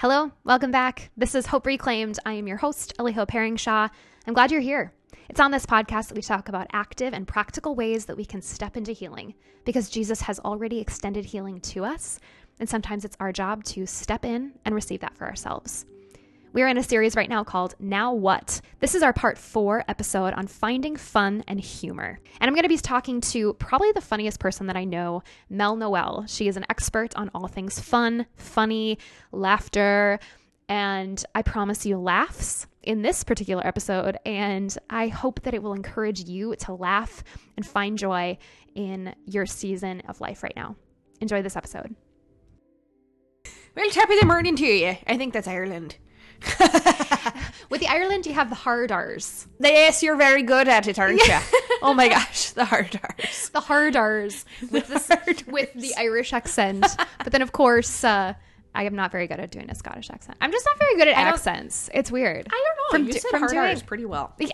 Hello, welcome back. This is Hope Reclaimed. I am your host, Ellie Hope Herringshaw. I'm glad you're here. It's on this podcast that we talk about active and practical ways that we can step into healing because Jesus has already extended healing to us, and sometimes it's our job to step in and receive that for ourselves. We are in a series right now called Now What? This is our part four episode on finding fun and humor. And I'm going to be talking to probably the funniest person that I know, Mel Noel. She is an expert on all things fun, funny, laughter, and I promise you laughs in this particular episode. And I hope that it will encourage you to laugh and find joy in your season of life right now. Enjoy this episode. Well, of the morning to you. I think that's Ireland. With the Ireland, you have the hard R's. Yes, you're very good at it, aren't you? oh my gosh, the hard R's. The hard R's with hard with the Irish accent. But then, of course, uh, I am not very good at doing a Scottish accent. I'm just not very good at accents. It's weird. I don't know. From you do- said from hard doing- R's pretty well. Yeah.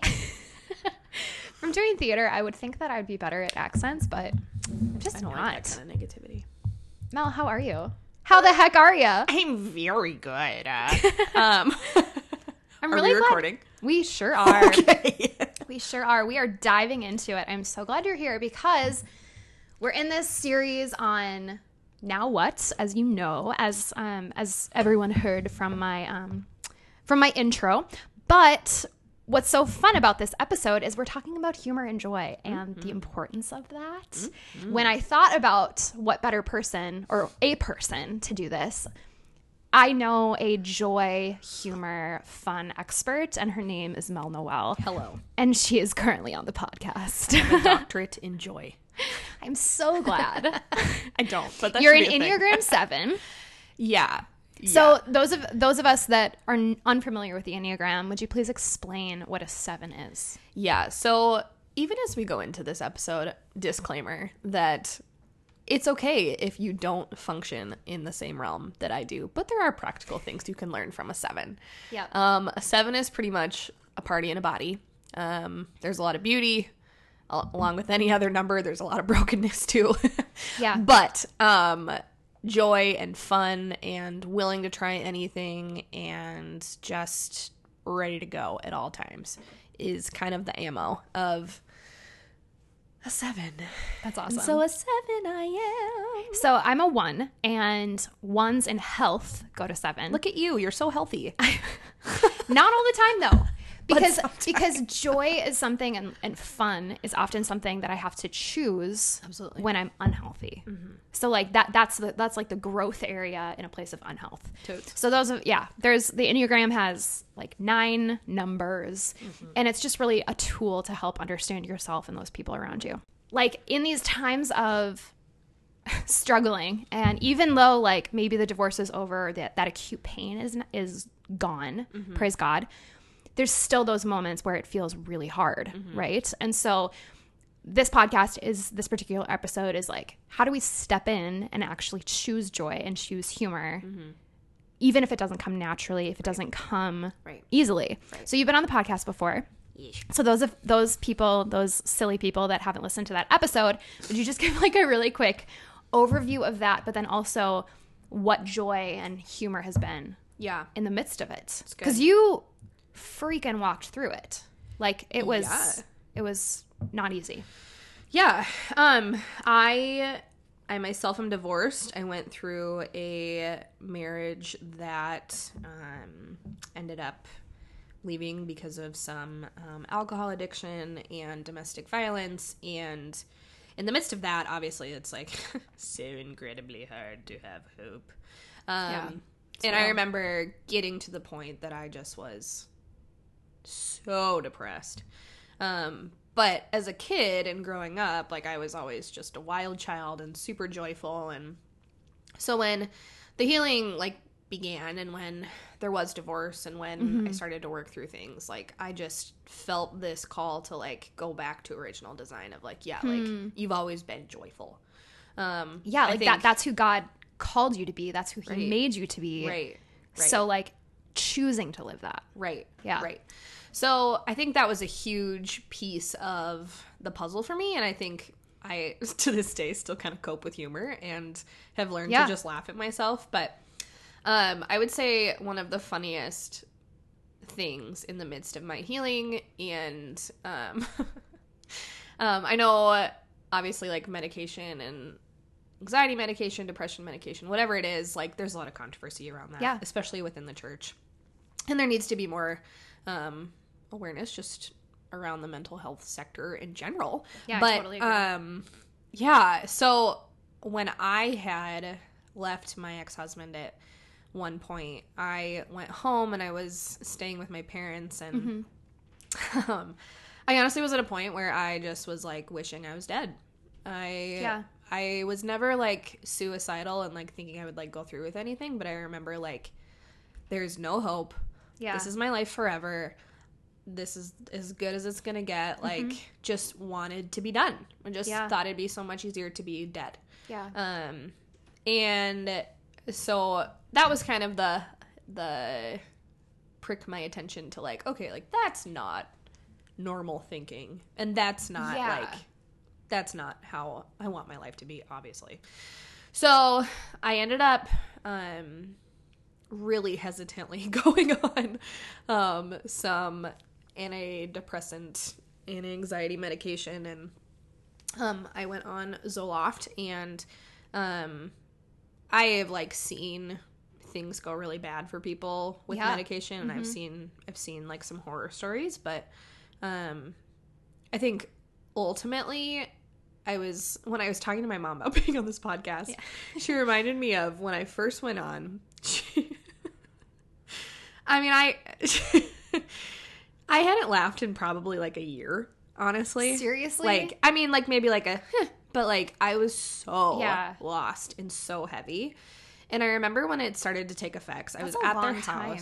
From doing theater, I would think that I would be better at accents, but I'm just I don't not. like that kind of negativity. Mel, how are you? How the heck are you? I'm very good. Uh, um, I'm are really we glad- recording? We sure are. Okay. We sure are. We are diving into it. I'm so glad you're here because we're in this series on now what, as you know, as um, as everyone heard from my um, from my intro. But what's so fun about this episode is we're talking about humor and joy and the mm-hmm. importance of that. Mm-hmm. When I thought about what better person or a person to do this, I know a joy, humor, fun expert, and her name is Mel Noel. Hello. And she is currently on the podcast. Doctorate in joy. I'm so glad. I don't, but You're an. Enneagram 7. Yeah. So those of those of us that are unfamiliar with the Enneagram, would you please explain what a 7 is? Yeah. So even as we go into this episode, disclaimer that it's okay if you don't function in the same realm that I do, but there are practical things you can learn from a seven. Yep. Um, a seven is pretty much a party in a body. Um, there's a lot of beauty. Along with any other number, there's a lot of brokenness too. Yeah. But um, joy and fun and willing to try anything and just ready to go at all times is kind of the ammo of a seven. That's awesome. So a seven I am. So I'm a 1 and ones in health go to 7. Look at you, you're so healthy. Not all the time though. Because because joy is something and, and fun is often something that I have to choose Absolutely. when I'm unhealthy. Mm-hmm. So like that that's the that's like the growth area in a place of unhealth. Totes. So those of yeah, there's the Enneagram has like nine numbers mm-hmm. and it's just really a tool to help understand yourself and those people around you. Like in these times of struggling and even though like maybe the divorce is over that that acute pain is is gone mm-hmm. praise god there's still those moments where it feels really hard right? And so this podcast is this particular episode is like how do we step in and actually choose joy and choose humor even if it doesn't come naturally if it doesn't come Right. easily? So you've been on the podcast before. So those of those people, those silly people that haven't listened to that episode, would you just give like a really quick overview of that, but then also what joy and humor has been Yeah. in the midst of it? Because you freaking walked through it. Like it was, Yeah. it was not easy. Yeah. Um I I myself am divorced. I went through a marriage that um ended up leaving because of some um, alcohol addiction and domestic violence and in the midst of that obviously it's like so incredibly hard to have hope um Yeah. and i remember getting to the point that i just was so depressed um but as a kid and growing up like i was always just a wild child and super joyful and so when the healing like began and when there was divorce and when I started to work through things, like I just felt this call to like go back to original design of like, yeah, like you've always been joyful. Um Yeah, like think- that. That's who God called you to be. That's who He Right. made you to be. right. Right. So like choosing to live that. Right. Yeah. Right. So I think that was a huge piece of the puzzle for me. And I think I, to this day, still kind of cope with humor and have learned Yeah. to just laugh at myself. But Um, I would say one of the funniest things in the midst of my healing, and um, um, I know obviously like medication and anxiety medication, depression medication, whatever it is, like there's a lot of controversy around that, Yeah. especially within the church, and there needs to be more um, awareness just around the mental health sector in general. Yeah, I but totally agree. um, yeah. So when I had left my ex husband at one point, I went home and I was staying with my parents, and Mm-hmm. um, I honestly was at a point where I just was like wishing I was dead. I Yeah. I was never like suicidal and like thinking I would like go through with anything, but I remember like there's no hope. Yeah. This is my life forever. This is as good as it's gonna get. Like, just wanted to be done. I just Mm-hmm. Yeah. thought it'd be so much easier to be dead. yeah. Um, and so that was kind of the the prick my attention to like, okay, like that's not normal thinking, and that's not Yeah. like that's not how I want my life to be, obviously. So I ended up um, really hesitantly going on um, some antidepressant and anxiety medication, and um, I went on Zoloft, and um, I have like seen things go really bad for people with Yeah. medication, and I've seen I've seen like some horror stories, but um, I think ultimately I was when I was talking to my mom about being on this podcast, she reminded me of when I first went on. She, I mean, I I hadn't laughed in probably like a year, honestly. Seriously? Like, I mean, like maybe like a, "Huh," but like I was so Yeah. lost and so heavy. And I remember when it started to take effects, I was at their long time.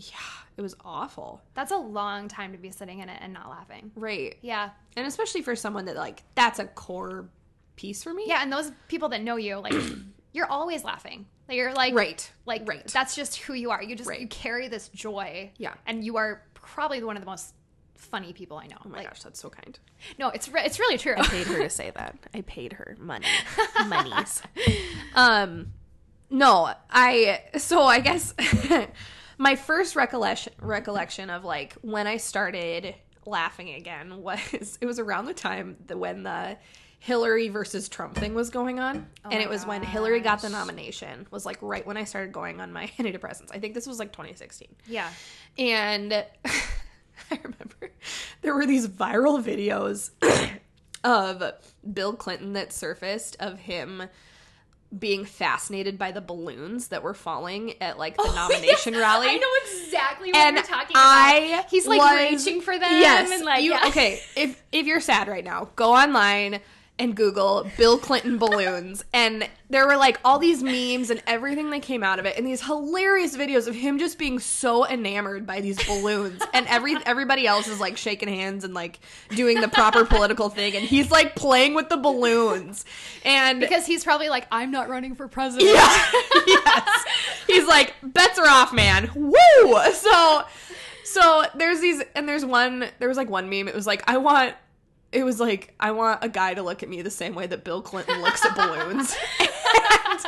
Yeah, it was awful. That's a long time to be sitting in it and not laughing. Right. Yeah. And especially for someone that like that's a core piece for me. Yeah, and those people that know you, like, you're always laughing. Like, you're like, Right. like, Right. That's just who you are. You just Right. you carry this joy. Yeah. and you are probably one of the most funny people I know. Oh my like, gosh, that's so kind. no, it's re- it's really true. I paid her to say that. I paid her money. Monies. um no, I so I guess my first recollection recollection of like when I started laughing again was it was around the time that when the Hillary versus Trump thing was going on. Oh and it was when Hillary got the nomination. Was like right when I started going on my antidepressants. I think this was like 2016. yeah, And I remember there were these viral videos of Bill Clinton that surfaced of him being fascinated by the balloons that were falling at like the oh, nomination rally. Oh, I know exactly what and you're talking I about. He's like was- reaching for them. Yes, and like you, yeah. okay. If if you're sad right now, go online and Google Bill Clinton balloons, and there were like all these memes and everything that came out of it, and these hilarious videos of him just being so enamored by these balloons, and every everybody else is like shaking hands and like doing the proper political thing, and he's like playing with the balloons, and because he's probably like, I'm not running for president. yeah. yes. He's like, bets are off, man. Woo! So so there's these and there's one there was like one meme, it was like, I want it was like, I want a guy to look at me the same way that Bill Clinton looks at balloons. and,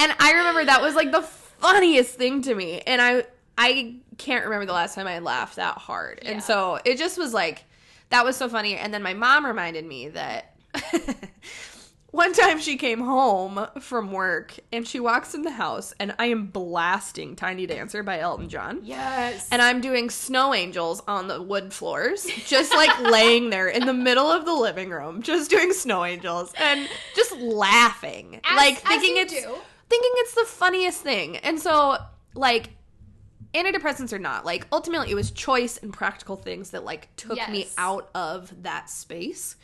and I remember that was like the funniest thing to me. And I I can't remember the last time I laughed that hard. Yeah. And so it just was like that was so funny. And then my mom reminded me that one time she came home from work and she walks in the house and I am blasting Tiny Dancer by Elton John. Yes. And I'm doing snow angels on the wood floors, just like laying there in the middle of the living room, just doing snow angels and just laughing. As- like thinking it's do. thinking it's the funniest thing. And so like antidepressants or not, like ultimately it was choice and practical things that like took me out of that space.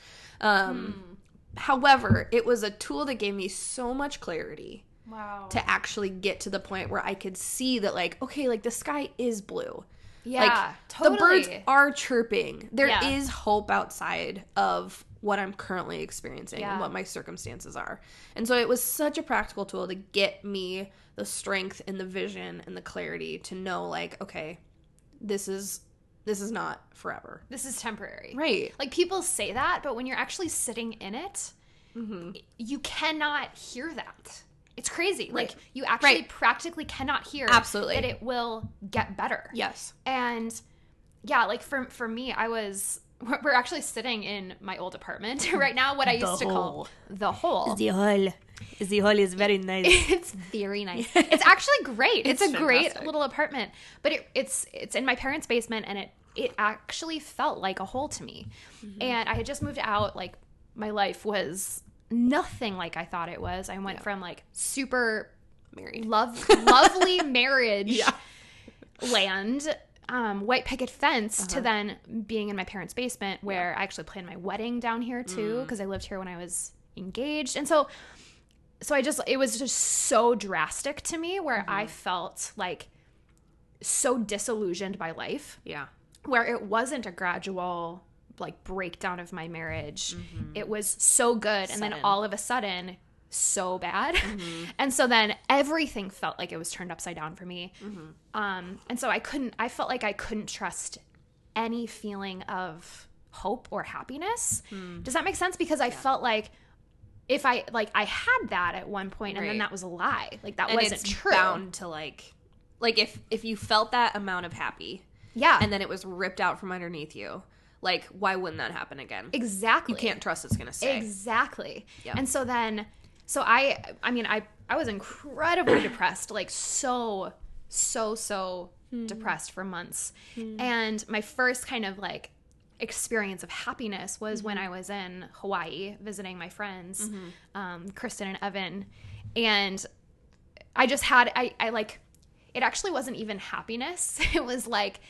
Um however, it was a tool that gave me so much clarity wow. to actually get to the point where I could see that like okay, like the sky is blue. yeah, like totally. the birds are chirping. There is Yeah. hope outside of what I'm currently experiencing Yeah. and what my circumstances are. And so it was such a practical tool to get me the strength and the vision and the clarity to know like okay, this is this is not forever. This is temporary. Right. Like people say that, but when you're actually sitting in it, Mm-hmm. you cannot hear that. it's crazy. Like you actually Right. practically cannot hear Absolutely. that it will get better. Yes. And yeah, like for for me, I was we're actually sitting in my old apartment right now. What I used to call the hole. The hall. The hall is very nice. it's very nice. It's actually great. It's, It's a great little apartment, but it, it's it's in my parents' basement, and it it actually felt like a hole to me. Mm-hmm. And I had just moved out. Like my life was nothing like I thought it was. I went from like super Married. love lovely marriage Yeah. land um, white picket fence Uh-huh. to then being in my parents basement where i actually planned my wedding down here too Mm. because i lived here when i was engaged and so so i just it was just so drastic to me where Mm-hmm. i felt like so disillusioned by life Yeah. where it wasn't a gradual like breakdown of my marriage. It was so good and then Mm-hmm. Sudden. Mm-hmm. all of a sudden so bad. and so then everything felt like it was turned upside down for me. Mm-hmm. Um and so I couldn't I felt like I couldn't trust any feeling of hope or happiness. Hmm. Does that make sense because I felt like if I like I had that at one point and then that was a lie. Like that And wasn't it's true. bound to like, like if if you felt that amount of happy, Yeah. and then it was ripped out from underneath you, like why wouldn't that happen again? exactly. You can't trust it's gonna stay. Exactly. Yeah. And so then so I I mean I I was incredibly depressed, like so so so Hmm. depressed for months. And my first kind of like experience of happiness was Mm-hmm. when I was in Hawaii visiting my friends, Mm-hmm. um, Kristen and Evan. And I just had I, I like it actually wasn't even happiness. It was like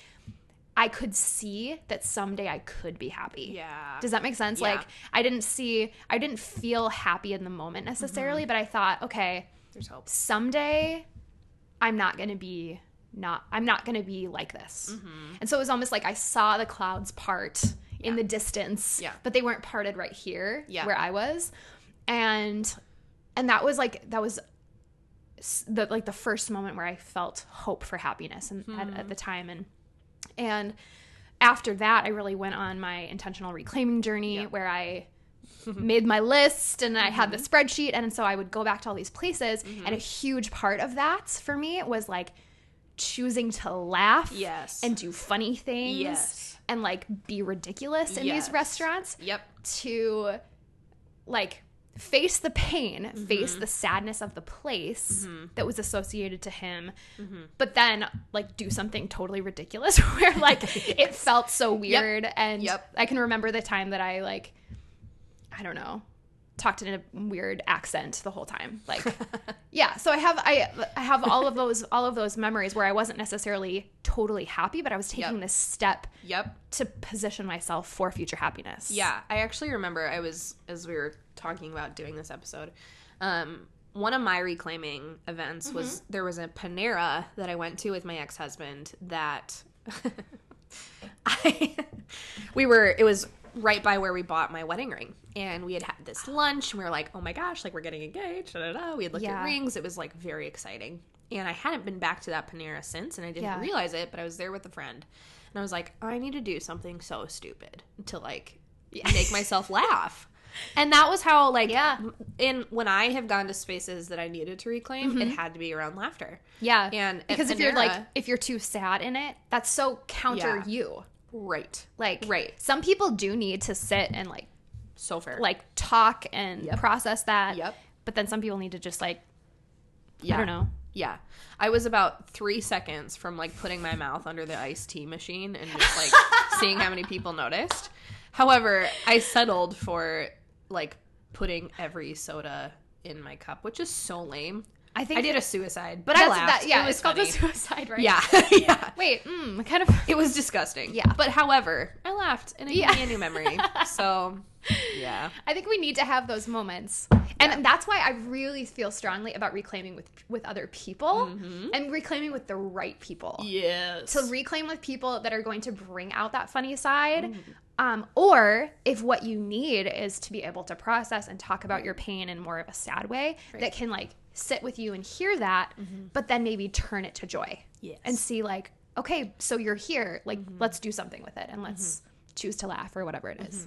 I could see that someday I could be happy. Yeah. Does that make sense? Yeah. Like I didn't see I didn't feel happy in the moment necessarily, but I thought, okay, There's hope. someday I'm not going to be not I'm not going to be like this. Mm-hmm. And so it was almost like I saw the clouds part in the distance, Yeah. but they weren't parted right here Yeah. where I was. And and that was like that was the like the first moment where I felt hope for happiness and at, Hmm. at the time and and after that I really went on my intentional reclaiming journey Yeah. where I made my list and I had the Mm-hmm. spreadsheet and so I would go back to all these places and a huge part of that for me was like choosing to laugh Yes. and do funny things Yes. and like be ridiculous in Yes. these restaurants Yep. to like face the pain, Mm-hmm. face the sadness of the place that was associated to him, Mm-hmm. but then like do something totally ridiculous where like it felt so weird. And Yep. I can remember the time that I like, I don't know, talked in a weird accent the whole time. Like, yeah. So I have I I have all of those all of those memories where I wasn't necessarily totally happy, but I was taking Yep. this step Yep. to position myself for future happiness. Yeah, I actually remember I was as we were talking about doing this episode. Um, one of my reclaiming events was Mm-hmm. there was a Panera that I went to with my ex husband that I we were it was right by where we bought my wedding ring and we had had this lunch and we were like oh my gosh like we're getting engaged da, da, da. we had looked Yeah. at rings it was like very exciting and I hadn't been back to that Panera since and I didn't Yeah. realize it but I was there with a friend and I was like I need to do something so stupid to like make myself laugh and that was how like Yeah. in when I have gone to spaces that I needed to reclaim it mm-hmm. had to be around laughter Yeah. And because if you're like if you're too sad in it, that's so counter Yeah. you. Right Like Right. some people do need to sit and like so fair like talk and Yep. process that. Yep. But then some people need to just like yeah I don't know. Yeah. I was about three seconds from like putting my mouth under the iced tea machine and just like seeing how many people noticed. However, I settled for like putting every soda in my cup, which is so lame. I think I did a suicide, but I laughed. that yeah, it was it's called a suicide, right? Yeah, yeah. Wait, mm, kind of It was disgusting. Yeah. But however, I laughed and it Yeah. gave me a new memory. So, yeah. I think we need to have those moments. And that's why I really feel strongly about reclaiming with with other people Mm-hmm. and reclaiming with the right people. Yes. to reclaim with people that are going to bring out that funny side. Mm. Um, or if what you need is to be able to process and talk about your pain in more of a sad way that can like sit with you and hear that, but then maybe turn it to joy Mm-hmm. Yes. Mm-hmm. and see like, okay, so you're here, like let's do something with it and let's choose to laugh or whatever it is.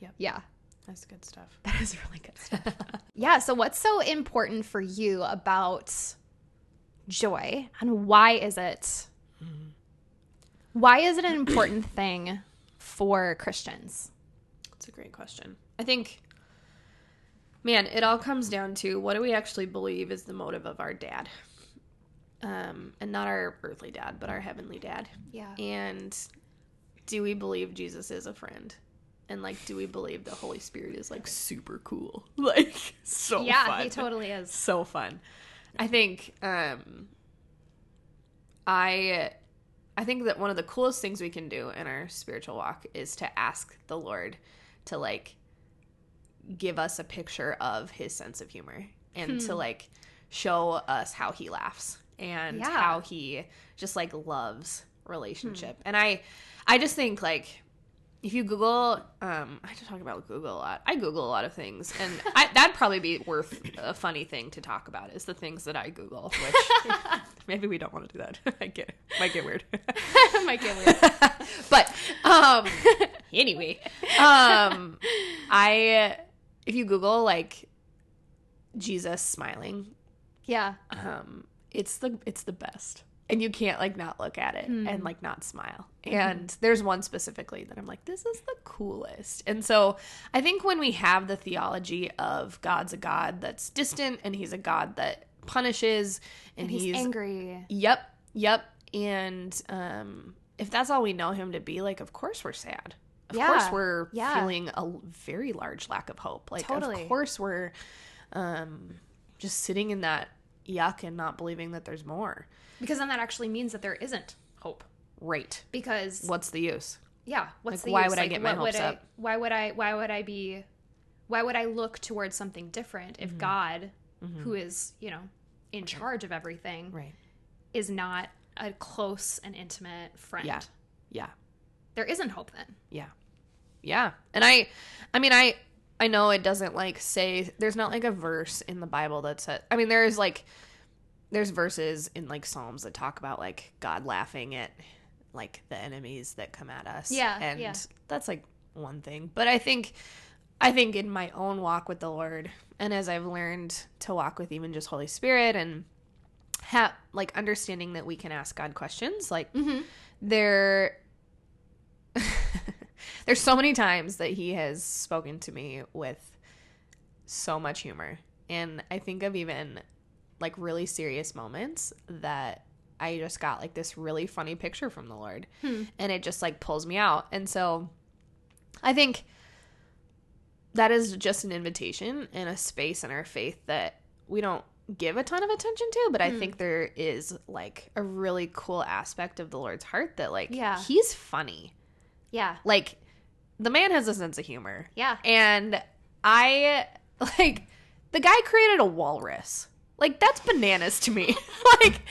Yep. Yeah. That's good stuff. That is really good stuff. yeah. So, what's so important for you about joy, and why is it? Why is it an important thing for Christians? That's a great question. I think, man, it all comes down to what do we actually believe is the motive of our dad, um, and not our earthly dad, but our heavenly dad. Yeah. And do we believe Jesus is a friend? And like, do we believe the Holy Spirit is like super cool? Like, so yeah, fun. he totally is. so fun. I think um I I think that one of the coolest things we can do in our spiritual walk is to ask the Lord to like give us a picture of his sense of humor and to like show us how he laughs and Yeah. how he just like loves relationship. And I I just think like if you Google, um, I just talk about Google a lot. I Google a lot of things, and I, that'd probably be worth a funny thing to talk about. Is the things that I Google, which maybe we don't want to do that. I get might get weird, Might get weird. but um, anyway, um, I if you Google like Jesus smiling, Yeah. um it's the it's the best. And you can't like not look at it and like not smile. And there's one specifically that i'm like this is the coolest. And so i think when we have the theology of god's a god that's distant and he's a god that punishes and, And he's, angry. yep yep. And um if that's all we know him to be like of course we're sad of Yeah, course we're yeah. feeling a very large lack of hope like Totally. of course we're um just sitting in that yuck and not believing that there's more Because then that actually means that there isn't hope. right Because what's the use yeah, what's Like, the why use? would I get my hopes I- up? Why would I? Why would I be? Why would I look towards something different Mm-hmm. if God, who is you know in charge of everything, right is not a close and intimate friend? yeah yeah There isn't hope then. yeah yeah. And i i mean i i know it doesn't like say there's not like a verse in the bible that says i mean there's like there's verses in like psalms that talk about like god laughing at like the enemies that come at us. Yeah, and yeah. that's like one thing. But i think i think in my own walk with the lord and as i've learned to walk with even just holy spirit and have like understanding that we can ask god questions like mm-hmm. there there's so many times that he has spoken to me with so much humor. And i think of even like really serious moments that i just got like this really funny picture from the lord. Hmm. And it just like pulls me out. And so i think that is just an invitation and a space in our faith that we don't give a ton of attention to but i hmm. think there is like a really cool aspect of the lord's heart that like Yeah. he's funny. Yeah, like the man has a sense of humor. Yeah. and i like the guy created a walrus. Like that's bananas to me. Like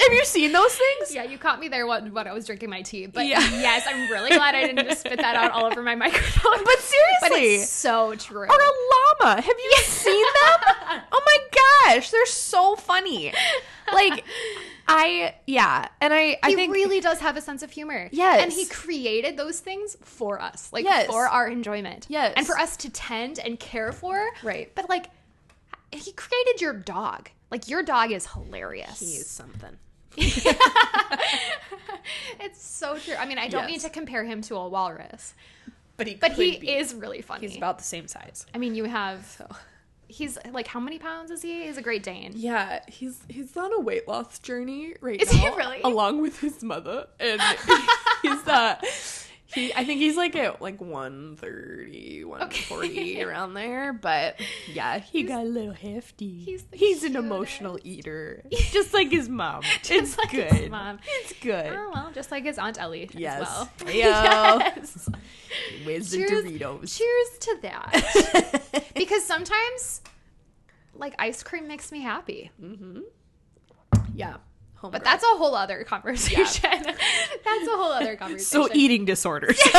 have you seen those things Yeah, you caught me there when, when I was drinking my tea. But Yeah. yes, I'm really glad I didn't just spit that out all over my microphone. but seriously But it's so true. or a llama. Have you seen them? oh my gosh, they're so funny. Like I yeah, and I I he think really does have a sense of humor. Yes. And he created those things for us, like Yes. for our enjoyment. Yes. And for us to tend and care for. Right. But like, he created your dog. Like, your dog is hilarious. he's something. it's so true. I mean, I don't Yes. mean to compare him to a walrus, But he but he be. is really funny. he's about the same size. I mean, you have. He's like, how many pounds is he? He's a Great Dane. Yeah, he's he's on a weight loss journey right now. Is he really? Along with his mother, and he's uh he I think he's like at like 130, 140 around there. But yeah, he got a little hefty. he's He's, an emotional eater, just like his mom. it's like good. his mom. It's good. Oh well, just like his aunt Ellie yes. as well. Yes. Where's the Cheers, Doritos? cheers to that. because sometimes, like ice cream makes me happy, mm-hmm. yeah. but that's a whole other conversation. That's a whole other conversation. so eating disorders.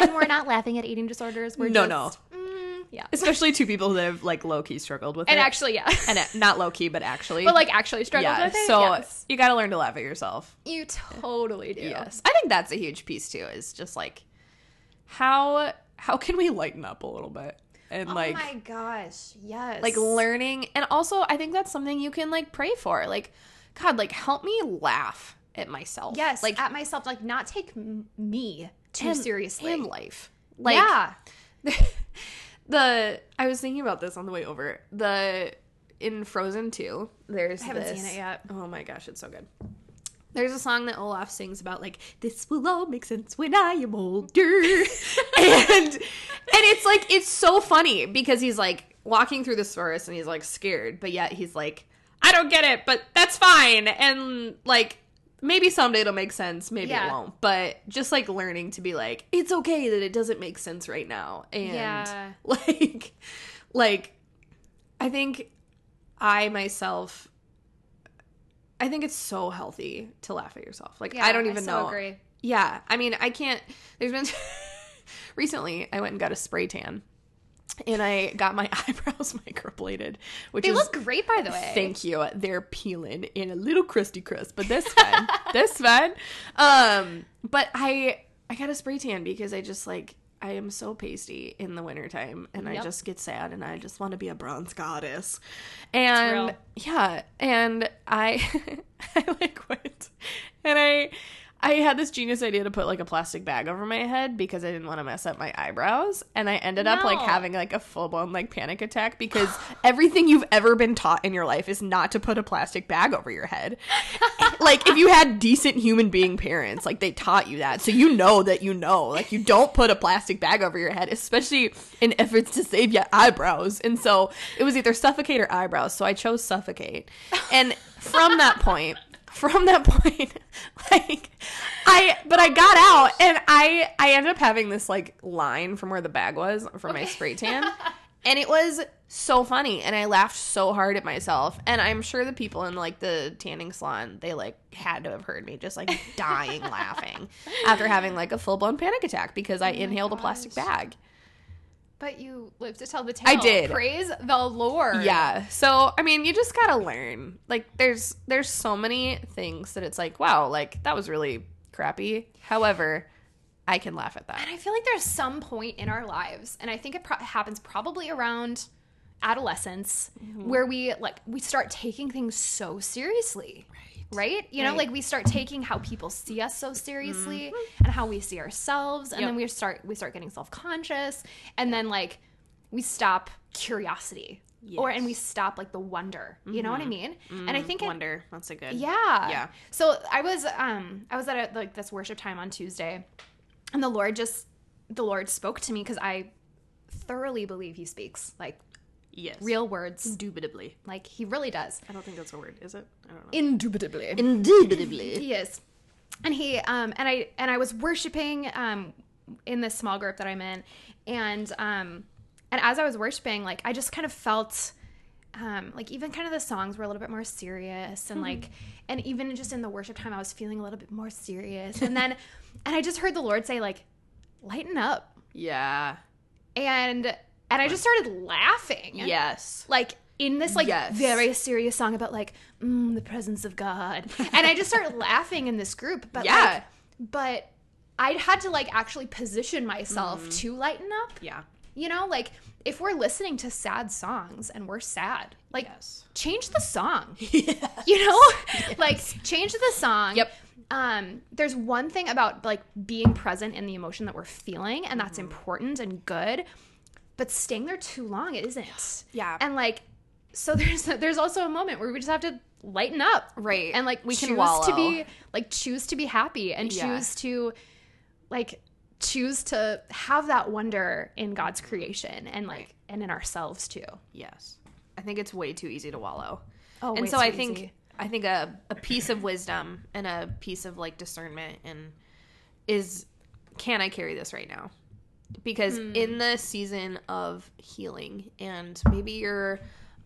and we're not laughing at eating disorders. We're No, just, no. mm, yeah, Especially two people that have like low key struggled with and it. actually, yeah, and it, not low key, but actually, but like actually struggled yeah. with it. So yes. you got to learn to laugh at yourself. you totally do. Yes, I think that's a huge piece too. Is just like how how can we lighten up a little bit and like oh my gosh, yes. like learning and also i think that's something you can like pray for like god like help me laugh at myself. Yes, like at myself, like not take m- me too and- seriously. in life. Like yeah, the i was thinking about this on the way over. The in frozen 2 there's I haven't this- seen it yet. oh my gosh it's so good. There's a song that Olaf sings about like this will all make sense when I am older, and and it's like it's so funny because he's like walking through this forest and he's like scared, but yet he's like I don't get it, but that's fine, and like maybe someday it'll make sense, maybe it won't, but just like learning to be like it's okay that it doesn't make sense right now, and Yeah. like like I think I myself I think it's so healthy to laugh at yourself. Like yeah. I don't even so know. Agree. Yeah, I mean, I can't. There's been recently I went and got a spray tan, and I got my eyebrows microbladed, which They is look great, by the way. thank you. They're peeling in a little crusty crust, but this fine. this fine. Um, but I I got a spray tan because I just like I am so pasty in the wintertime and I just get sad and I just want to be a bronze goddess. And yeah, and I I like went and I I had this genius idea to put like a plastic bag over my head because I didn't want to mess up my eyebrows and I ended up like having like a full blown like panic attack because everything you've ever been taught in your life is not to put a plastic bag over your head. like if you had decent human being parents, like they taught you that. So you know that you know. Like you don't put a plastic bag over your head, especially in efforts to save your eyebrows. And so it was either suffocate or eyebrows. So I chose suffocate. And from that point, from that point, like I but I got out and I I ended up having this like line from where the bag was for my spray tan. And it was so funny and I laughed so hard at myself. And I'm sure the people in like the tanning salon, they like had to have heard me just like dying laughing after having like a full blown panic attack because I oh inhaled a plastic bag. But you lived to tell the tale. I did. Praise the Lord. Yeah. So I mean, you just gotta learn. Like, there's there's so many things that it's like, wow, like that was really crappy. However, I can laugh at that. And I feel like there's some point in our lives, and I think it pro- happens probably around adolescence, Mm-hmm. where we like we start taking things so seriously. Right. You know, Right. like we start taking how people see us so seriously Mm-hmm. and how we see ourselves, and Yep. then we start we start getting self conscious, and then like we stop curiosity, or and we stop like the wonder. You know what I mean? And I think it, wonder. That's a good. yeah. Yeah. So I was um I was at a, like this worship time on Tuesday, and the Lord just the Lord spoke to me because I thoroughly believe He speaks like Yes. real words, Indubitably. like He really does. I don't think that's a word, is it? I don't know. Indubitably, Indubitably. He is. And he um and I and I was worshiping um in this small group that I'm in, and um and as I was worshiping, like I just kind of felt um, like even kind of the songs were a little bit more serious and like and even just in the worship time i was feeling a little bit more serious and then and i just heard the lord say like lighten up Yeah. and and i just started laughing Yes. like in this like Yes. very serious song about like mm, the presence of god and i just started laughing in this group but Yeah. like but i had to like actually position myself Mm-hmm. to lighten up Yeah. you know like if we're listening to sad songs and we're sad like Yes. change the song yes. you know like change the song Yep. um there's one thing about like being present in the emotion that we're feeling and that's Mm-hmm. important and good but staying there too long isn't Yeah. and like so there's there's also a moment where we just have to lighten up Right. and like We choose can wallow. to be like choose to be happy and Yeah. choose to like choose to have that wonder in God's creation and like and in ourselves too. Yes. I think it's way too easy to wallow. Oh, and so I think easy. I think a, a piece of wisdom and a piece of like discernment and is can I carry this right now? Because Hmm. in the season of healing and maybe you're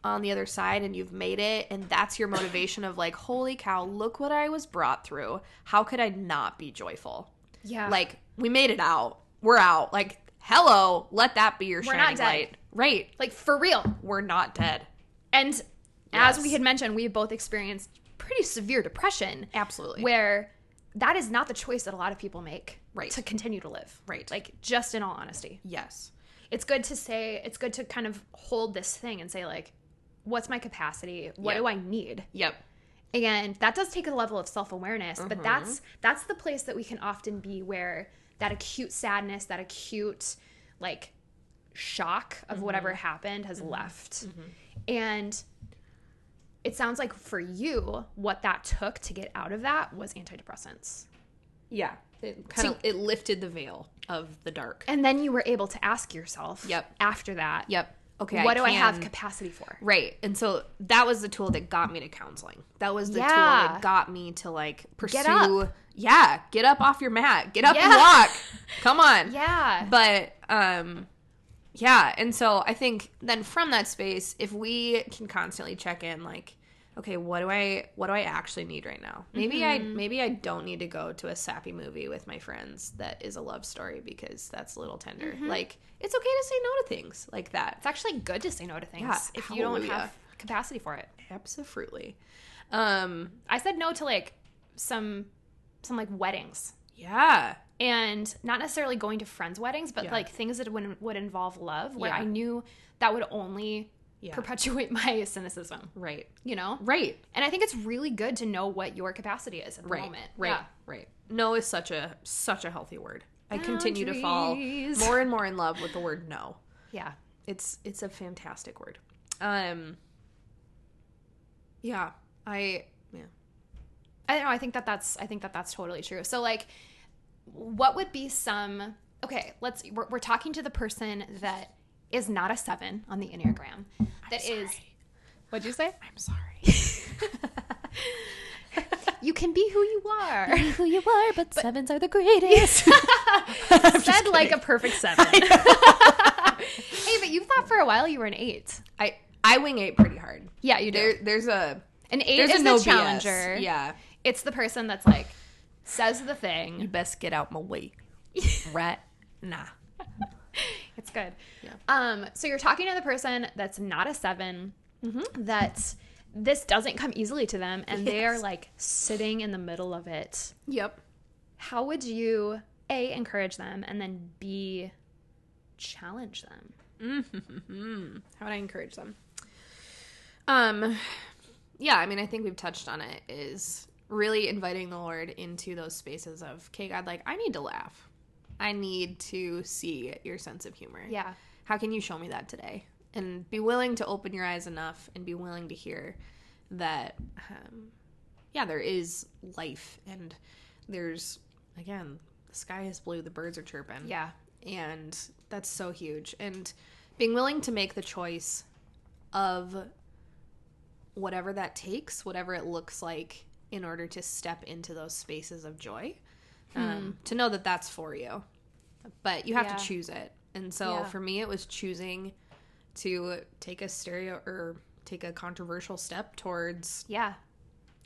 on the other side and you've made it and that's your motivation of like holy cow look what I was brought through. How could I not be joyful? Yeah. like we made it out. We're out. Like hello let that be your We're shining not dead. light. Right. Like for real. we're not dead. And as we had mentioned, we both experienced pretty severe depression absolutely. where that is not the choice that a lot of people make Right. to continue to live. Right. Like just in all honesty. yes. It's good to say it's good to kind of hold this thing and say like what's my capacity? What Yep. do I need? Yep. And that does take a level of self-awareness, Mm-hmm. but that's that's the place that we can often be where that acute sadness, that acute like shock of Mm-hmm. whatever happened has left. And it sounds like for you what that took to get out of that was antidepressants. Yeah. It kind of it lifted the veil of the dark. And then you were able to ask yourself Yep. after that, Yep. Okay. what do I have capacity for? Right. And so that was the tool that got me to counseling. That was the tool that got me to like pursue up. Yeah, get up off your mat. Get up and walk. Come on. Yeah. But um yeah, and so I think then from that space if we can constantly check in like okay, what do I what do I actually need right now? Maybe I Mm-hmm. maybe I don't need to go to a sappy movie with my friends that is a love story because that's a little tender. Mm-hmm. Like it's okay to say no to things like that. it's actually good to say no to things Yeah, if you don't have capacity for it. Absolutely. Um I said no to like some some like weddings yeah. and not necessarily going to friends' weddings, but Yeah. like things that would would involve love, where Yeah. I knew that would only Yeah. perpetuate my cynicism. Right. You know, Right. and I think it's really good to know what your capacity is at the Right. moment. Right. Yeah. Right. No is such a such a healthy word. I continue to fall more and more in love with the word no. Yeah. It's it's a fantastic word. Um Yeah, I yeah. I don't know. I think that that's I think that that's totally true. So like, what would be some? Okay, let's. We're, we're talking to the person that is not a seven on the enneagram. That is. What'd you say? I'm sorry. You can be who you are. who you are, but, sevens are the greatest. Said like a perfect seven. hey, but you thought for a while you were an eight. I I wing eight pretty hard. Yeah, you do. There there's a an eight there's is a no BS. challenger. Yeah. It's the person that's like says the thing. You best get out my way. Rat. Nah. It's good. Yeah. Um, so you're talking to the person that's not a 7 that this doesn't come easily to them, and they are like sitting in the middle of it. Yep. How would you a encourage them, and then b challenge them? How would I encourage them? Um, yeah, I mean, I think we've touched on it. Is really inviting the Lord into those spaces of, okay, God, like I need to laugh. I need to see your sense of humor. Yeah, How can you show me that today? And be willing to open your eyes enough and be willing to hear that, um, yeah, there is life and there's, again, the sky is blue, the birds are chirping yeah, and that's so huge and being willing to make the choice of whatever that takes whatever it looks like in order to step into those spaces of joy um, hmm. to know that that's for you but you have Yeah. to choose it and so Yeah. for me it was choosing to take a stereo or take a controversial step towards yeah,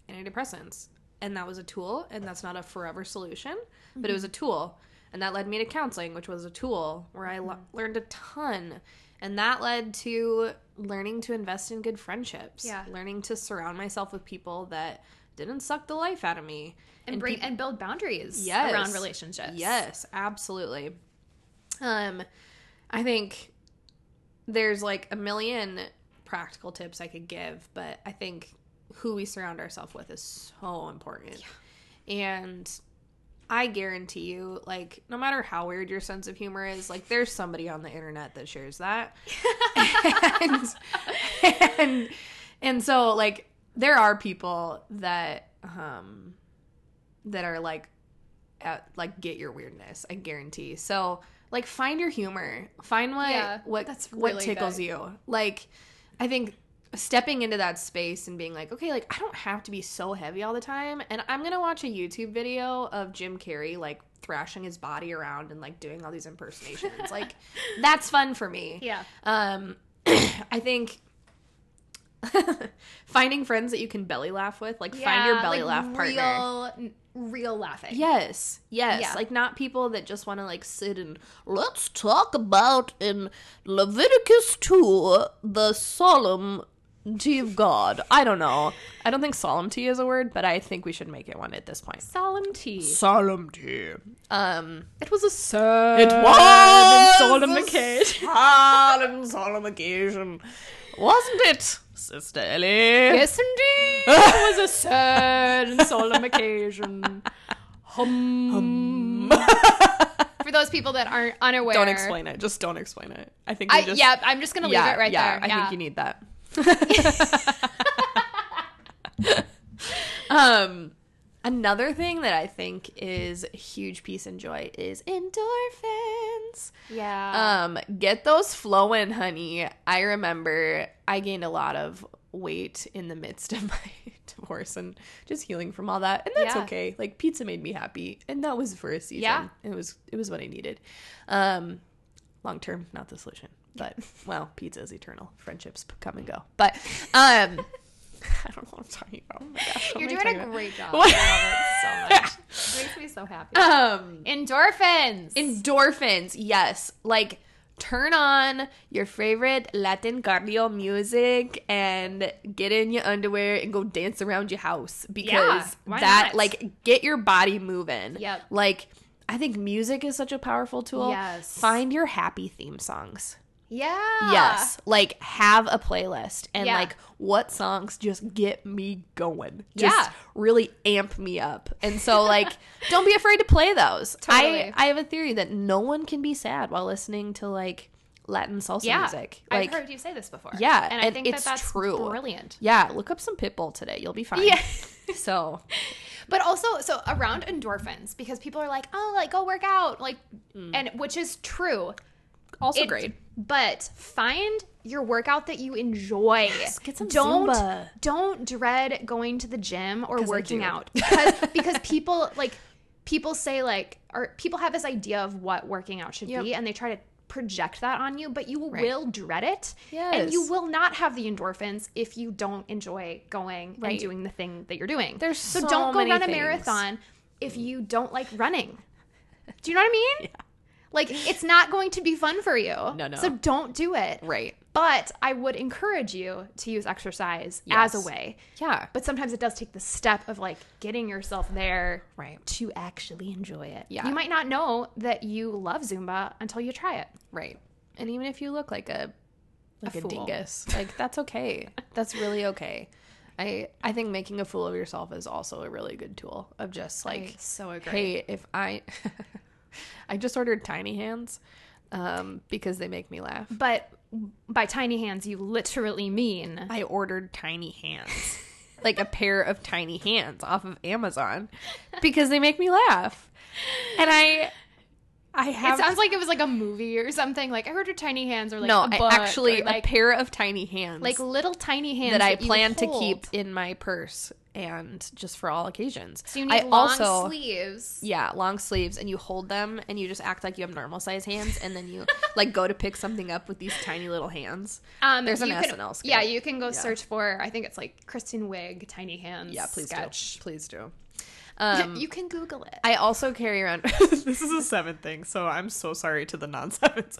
antidepressants. And that was a tool, and that's not a forever solution, but it was mm-hmm. a tool. And that led me to counseling, which was a tool where I lo- mm-hmm. learned a ton. And that led to learning to invest in good friendships. Yeah. Learning to surround myself with people that didn't suck the life out of me. and bring peop- and build boundaries Yes. around relationships. Yes, absolutely. Um, I think there's like a million practical tips I could give, but I think who we surround ourselves with is so important. And I guarantee you, like, no matter how weird your sense of humor is, like, there's somebody on the internet that shares that. and, and and so like there are people that um that are like at like get your weirdness i guarantee. So like find your humor. Find what Yeah, what that's what tickles good. you. Like i think stepping into that space and being like okay like i don't have to be so heavy all the time and i'm gonna watch a youtube video of jim carrey like thrashing his body around and like doing all these impersonations. Like that's fun for me. Yeah. um, I think finding friends that you can belly laugh with, like find your belly like laugh partner. Real, real laughing. Yes, yes, Yeah. like not people that just want to like sit and let's talk about in Leviticus two the solemn solemnity of God. I don't know. I don't think solemnity is a word, but I think we should make it one at this point. Solemn tea. Solemnity. Um, It was a sad it was solemn occasion. solemn, solemn occasion, wasn't it, Sister Ellie? Yes, indeed. it was a sad and solemn occasion. Hum. For those people that aren't unaware, Don't explain it. Just don't explain it. I think. I, just, yeah, I'm just gonna leave yeah, it right yeah, there. I yeah. think you need that. um, another thing that I think is a huge piece and joy is endorphins. yeah. Um, get those flowing, honey. I remember I gained a lot of weight in the midst of my divorce and just healing from all that, and that's Yeah. okay. Like pizza made me happy, and that was for a season. Yeah. it was it was what I needed. Um, long term, not the solution, but well, pizza is eternal. Friendships come and go, but um. I don't know what I'm talking about. Oh my gosh, You're doing a about? great job. What? I love it so much. It makes me so happy. Um, Endorphins. Endorphins, yes. Like turn on your favorite Latin cardio music and get in your underwear and go dance around your house because why that not? like get your body moving. Yep. Like I think music is such a powerful tool. Yes. Find your happy theme songs. Yeah. Yes. Like have a playlist and Yeah. like what songs just get me going. Just Yeah. really amp me up. And so like don't be afraid to play those. Totally. I I have a theory that no one can be sad while listening to like Latin salsa Yeah. music. Like I've heard you say this before. Yeah, And I and think it's that that's true. brilliant. yeah, look up some Pitbull today. You'll be fine. Yeah. So But also, so around endorphins, because people are like, oh, like go work out, like, mm. and which is true. Also It- great. But find your workout that you enjoy. get some don't Zumba. don't dread going to the gym or working out because because people like people say like or people have this idea of what working out should Yep. be and they try to project that on you, but you Right. will dread it. And you will not have the endorphins if you don't enjoy going Right. and doing the thing that you're doing. There's so, so don't go run a things. marathon if you don't like running. Do you know what I mean? Like it's not going to be fun for you. No, no. So don't do it. Right. But I would encourage you to use exercise as a way. Yeah. But sometimes it does take the step of like getting yourself there Right. to actually enjoy it. Yeah. You might not know that you love Zumba until you try it. Right. And even if you look like a like a, fool. dingus, like that's okay. that's really okay. I I think making a fool of yourself is also a really good tool of just like so agree. hey, if I I just ordered tiny hands um because they make me laugh. But by tiny hands, you literally mean I ordered tiny hands. like a pair of tiny hands off of Amazon because they make me laugh. And I I have it sounds like it was like a movie or something. Like I heard your tiny hands or like no, a I actually like a pair of tiny hands. like little tiny hands that I plan to keep in my purse and just for all occasions. So you need I long also sleeves. yeah, long sleeves and you hold them and you just act like you have normal size hands and then you like go to pick something up with these tiny little hands. Um, There's an can- SNL skit. Yeah, you can go Yeah. search for. I think it's like Kristen Wiig, tiny hands. Yeah, please sketch. do. Please do. Um, you can Google it. I also carry around. this is a seven thing, so I'm so sorry to the non sevens.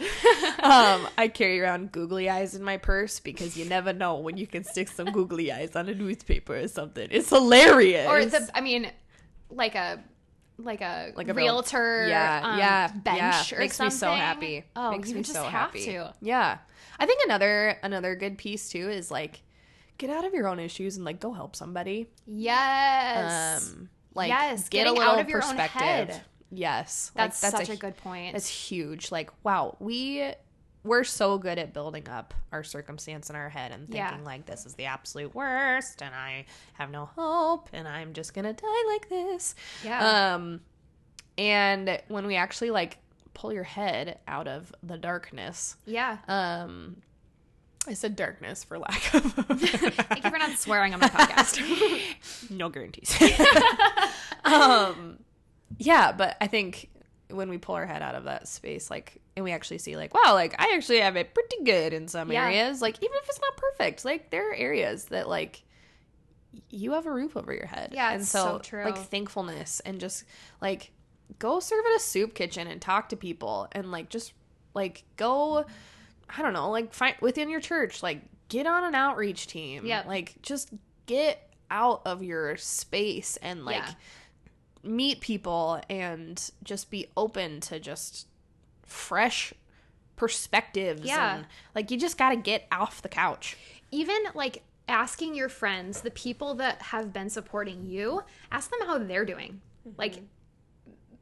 um, I carry around googly eyes in my purse because you never know when you can stick some googly eyes on a newspaper or something. It's hilarious. or the, I mean, like a like a Like a real- realtor, yeah, um, yeah, bench yeah. makes something. me so happy. Oh, makes you me just so have happy. to. Yeah, I think another another good piece too is like get out of your own issues and like go help somebody. Yes, Um, like Yes, get a little out of your own perspective. head. Yes, like, that's, such a, good point. It's huge. Like, wow, we we're so good at building up our circumstance in our head and thinking Yeah. like this is the absolute worst and I have no hope and I'm just gonna die like this. Yeah. Um and when we actually like pull your head out of the darkness, yeah. um I said darkness for lack of Thank you for not swearing on my podcast. no guarantees. um, yeah, but I think when we pull our head out of that space, like, and we actually see, like, wow, like I actually have it pretty good in some Yeah. areas. Like, even if it's not perfect, like there are areas that like you have a roof over your head. Yeah, and so, so true. like thankfulness and just like go serve at a soup kitchen and talk to people and like just like go. I don't know, like find within your church, like get on an outreach team. Yeah. Like just get out of your space and like Yeah. meet people and just be open to just fresh perspectives. Yeah. And, like you just got to get off the couch. even like asking your friends, the people that have been supporting you, ask them how they're doing. Like,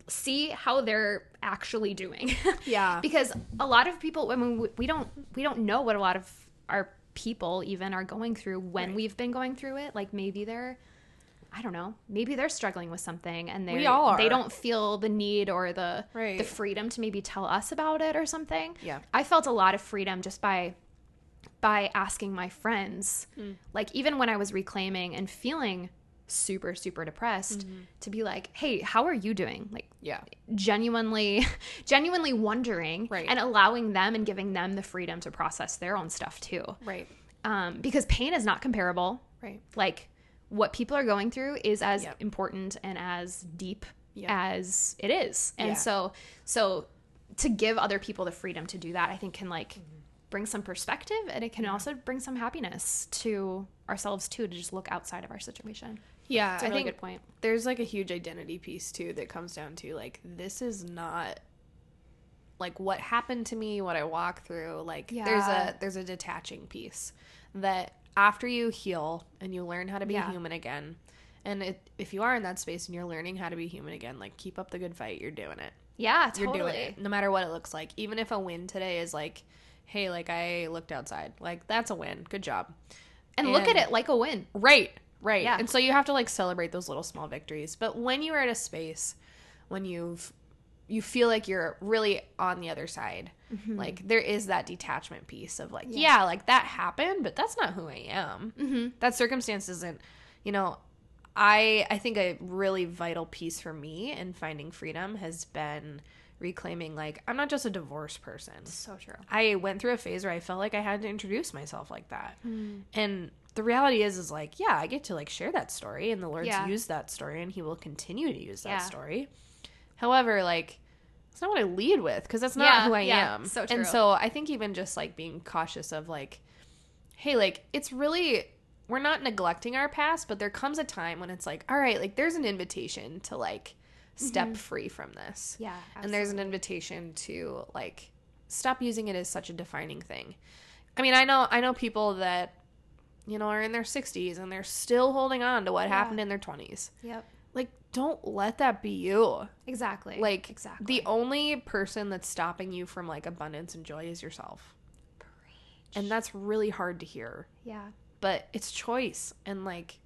see how they're actually doing. Yeah. because a lot of people, I mean, we- don't we don't know what a lot of our people even are going through when we've been going through it. Like maybe they're. I don't know. Maybe they're struggling with something, and they they don't feel the need or the Right. the freedom to maybe tell us about it or something. Yeah. I felt a lot of freedom just by by asking my friends like even when i was reclaiming and feeling super super depressed to be like hey how are you doing like Yeah. genuinely genuinely wondering Right. and allowing them and giving them the freedom to process their own stuff too Right. um, because pain is not comparable Right. like what people are going through is as Yep. important and as deep Yep. as it is and Yeah. so so to give other people the freedom to do that i think can like Mm-hmm. bring some perspective and it can also bring some happiness to ourselves too to just look outside of our situation. Yeah. it's a I really think good point. there's like a huge identity piece too that comes down to like this is not like what happened to me what i walk through. Like there's a there's a detaching piece that after you heal and you learn how to be Yeah. human again and it, if you are in that space and you're learning how to be human again like keep up the good fight you're doing it. Yeah you're totally. doing it no matter what it looks like. Even if a win today is like hey like i looked outside. Like that's a win. Good job and look at it like a win Right, right. Yeah. And so you have to like celebrate those little small victories. But when you are at a space when you've you feel like you're really on the other side, like there is that detachment piece of like, yeah. like that happened, but that's not who I am. Mm-hmm. That circumstance isn't, you know. I I think a really vital piece for me in finding freedom has been reclaiming like I'm not just a divorced person. so true I went through a phase where I felt like I had to introduce myself like that. Mm. And the reality is is like, yeah, I get to like share that story and the Lord's Yeah. used that story and he will continue to use that Yeah. story. However, like it's not what I lead with because that's not Yeah, who I am. so true. And so I think even just like being cautious of like hey, like it's really we're not neglecting our past, but there comes a time when it's like, all right, like there's an invitation to like step mm-hmm. free from this. Yeah and there's an invitation to like stop using it as such a defining thing. I mean, I know I know people that you know are in their 60s and they're still holding on to what happened in their 20s. yep. Like don't let that be you. exactly. Like exactly. the only person that's stopping you from like abundance and joy is yourself. And that's really hard to hear, yeah. But it's choice. And like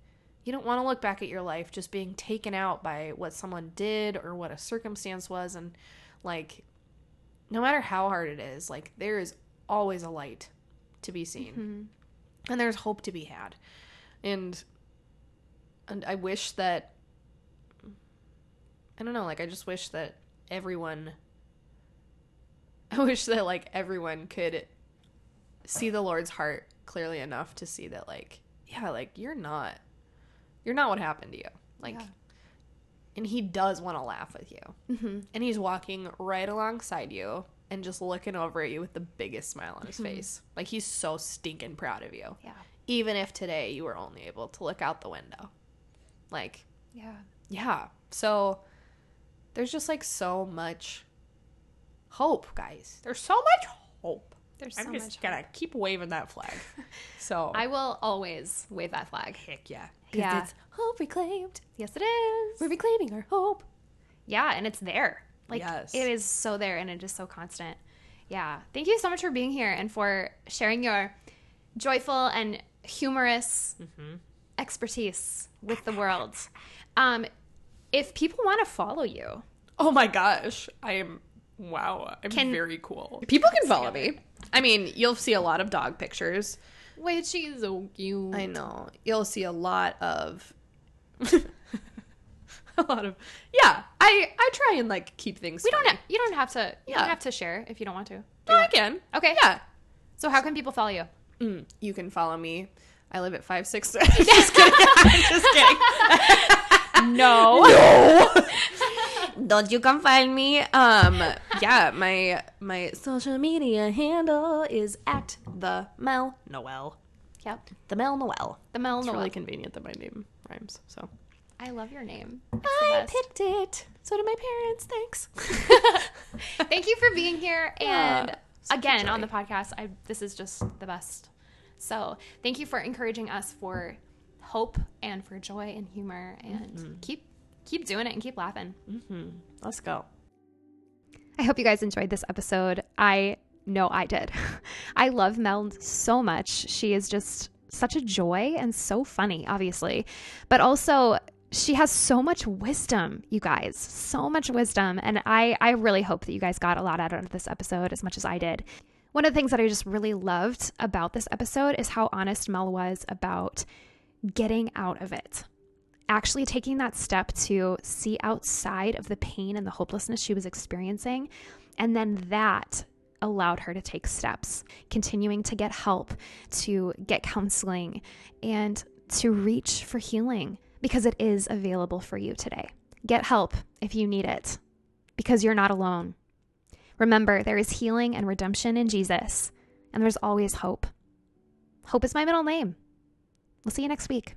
you don't want to look back at your life just being taken out by what someone did or what a circumstance was and like no matter how hard it is like there is always a light to be seen. Mm-hmm. And there's hope to be had. And and i wish that i don't know like i just wish that everyone i wish that like everyone could see the lord's heart clearly enough to see that like yeah like you're not you're not what happened to you. Like Yeah. and he does want to laugh with you. Mm-hmm. And he's walking right alongside you and just looking over at you with the biggest smile on his mm-hmm. face. Like he's so stinking proud of you. Yeah. Even if today you were only able to look out the window. Like yeah. yeah. So there's just like so much hope guys. There's so much hope. There's i'm so just gonna keep waving that flag. So I will always wave that flag. heck yeah Yeah. it's hope reclaimed. Yes, it is. We're reclaiming our hope. Yeah, and it's there. Like Yes. it is so there and it is so constant. Yeah. Thank you so much for being here and for sharing your joyful and humorous expertise with the world. Um, if people want to follow you, oh my gosh i am wow i'm Can- very cool people can follow me i mean you'll see a lot of dog pictures which she's so cute. I know. You'll see a lot of a lot of Yeah, I I try and like keep things We don't. Ha- you don't have to. You Yeah. don't have to share if you don't want to. No, I can. Okay. Yeah. So how can people follow you? Mm, you can follow me. I live at 5 6 Just kidding. I'm just kidding. no. No. Don't you come find me? Um yeah, my my social media handle is at the Mel Noel. Yep. The Mel Noel. The Mel It's Noel. really convenient that my name rhymes. So I love your name. It's the I best. picked it. So did my parents. Thanks. Thank you for being here. And Yeah, such a again, on joy. the podcast, I this is just the best. So thank you for encouraging us for hope and for joy and humor and keep keep doing it and keep laughing. hmm Let's go. I hope you guys enjoyed this episode. I know I did. I love Mel so much. She is just such a joy and so funny, obviously. But also she has so much wisdom, you guys. So much wisdom. And I, I really hope that you guys got a lot out of this episode as much as I did. One of the things that I just really loved about this episode is how honest Mel was about getting out of it actually taking that step to see outside of the pain and the hopelessness she was experiencing. And then that allowed her to take steps, continuing to get help, to get counseling, and to reach for healing because it is available for you today. Get help if you need it because you're not alone. Remember, there is healing and redemption in Jesus, and there's always hope. Hope is my middle name. We'll see you next week.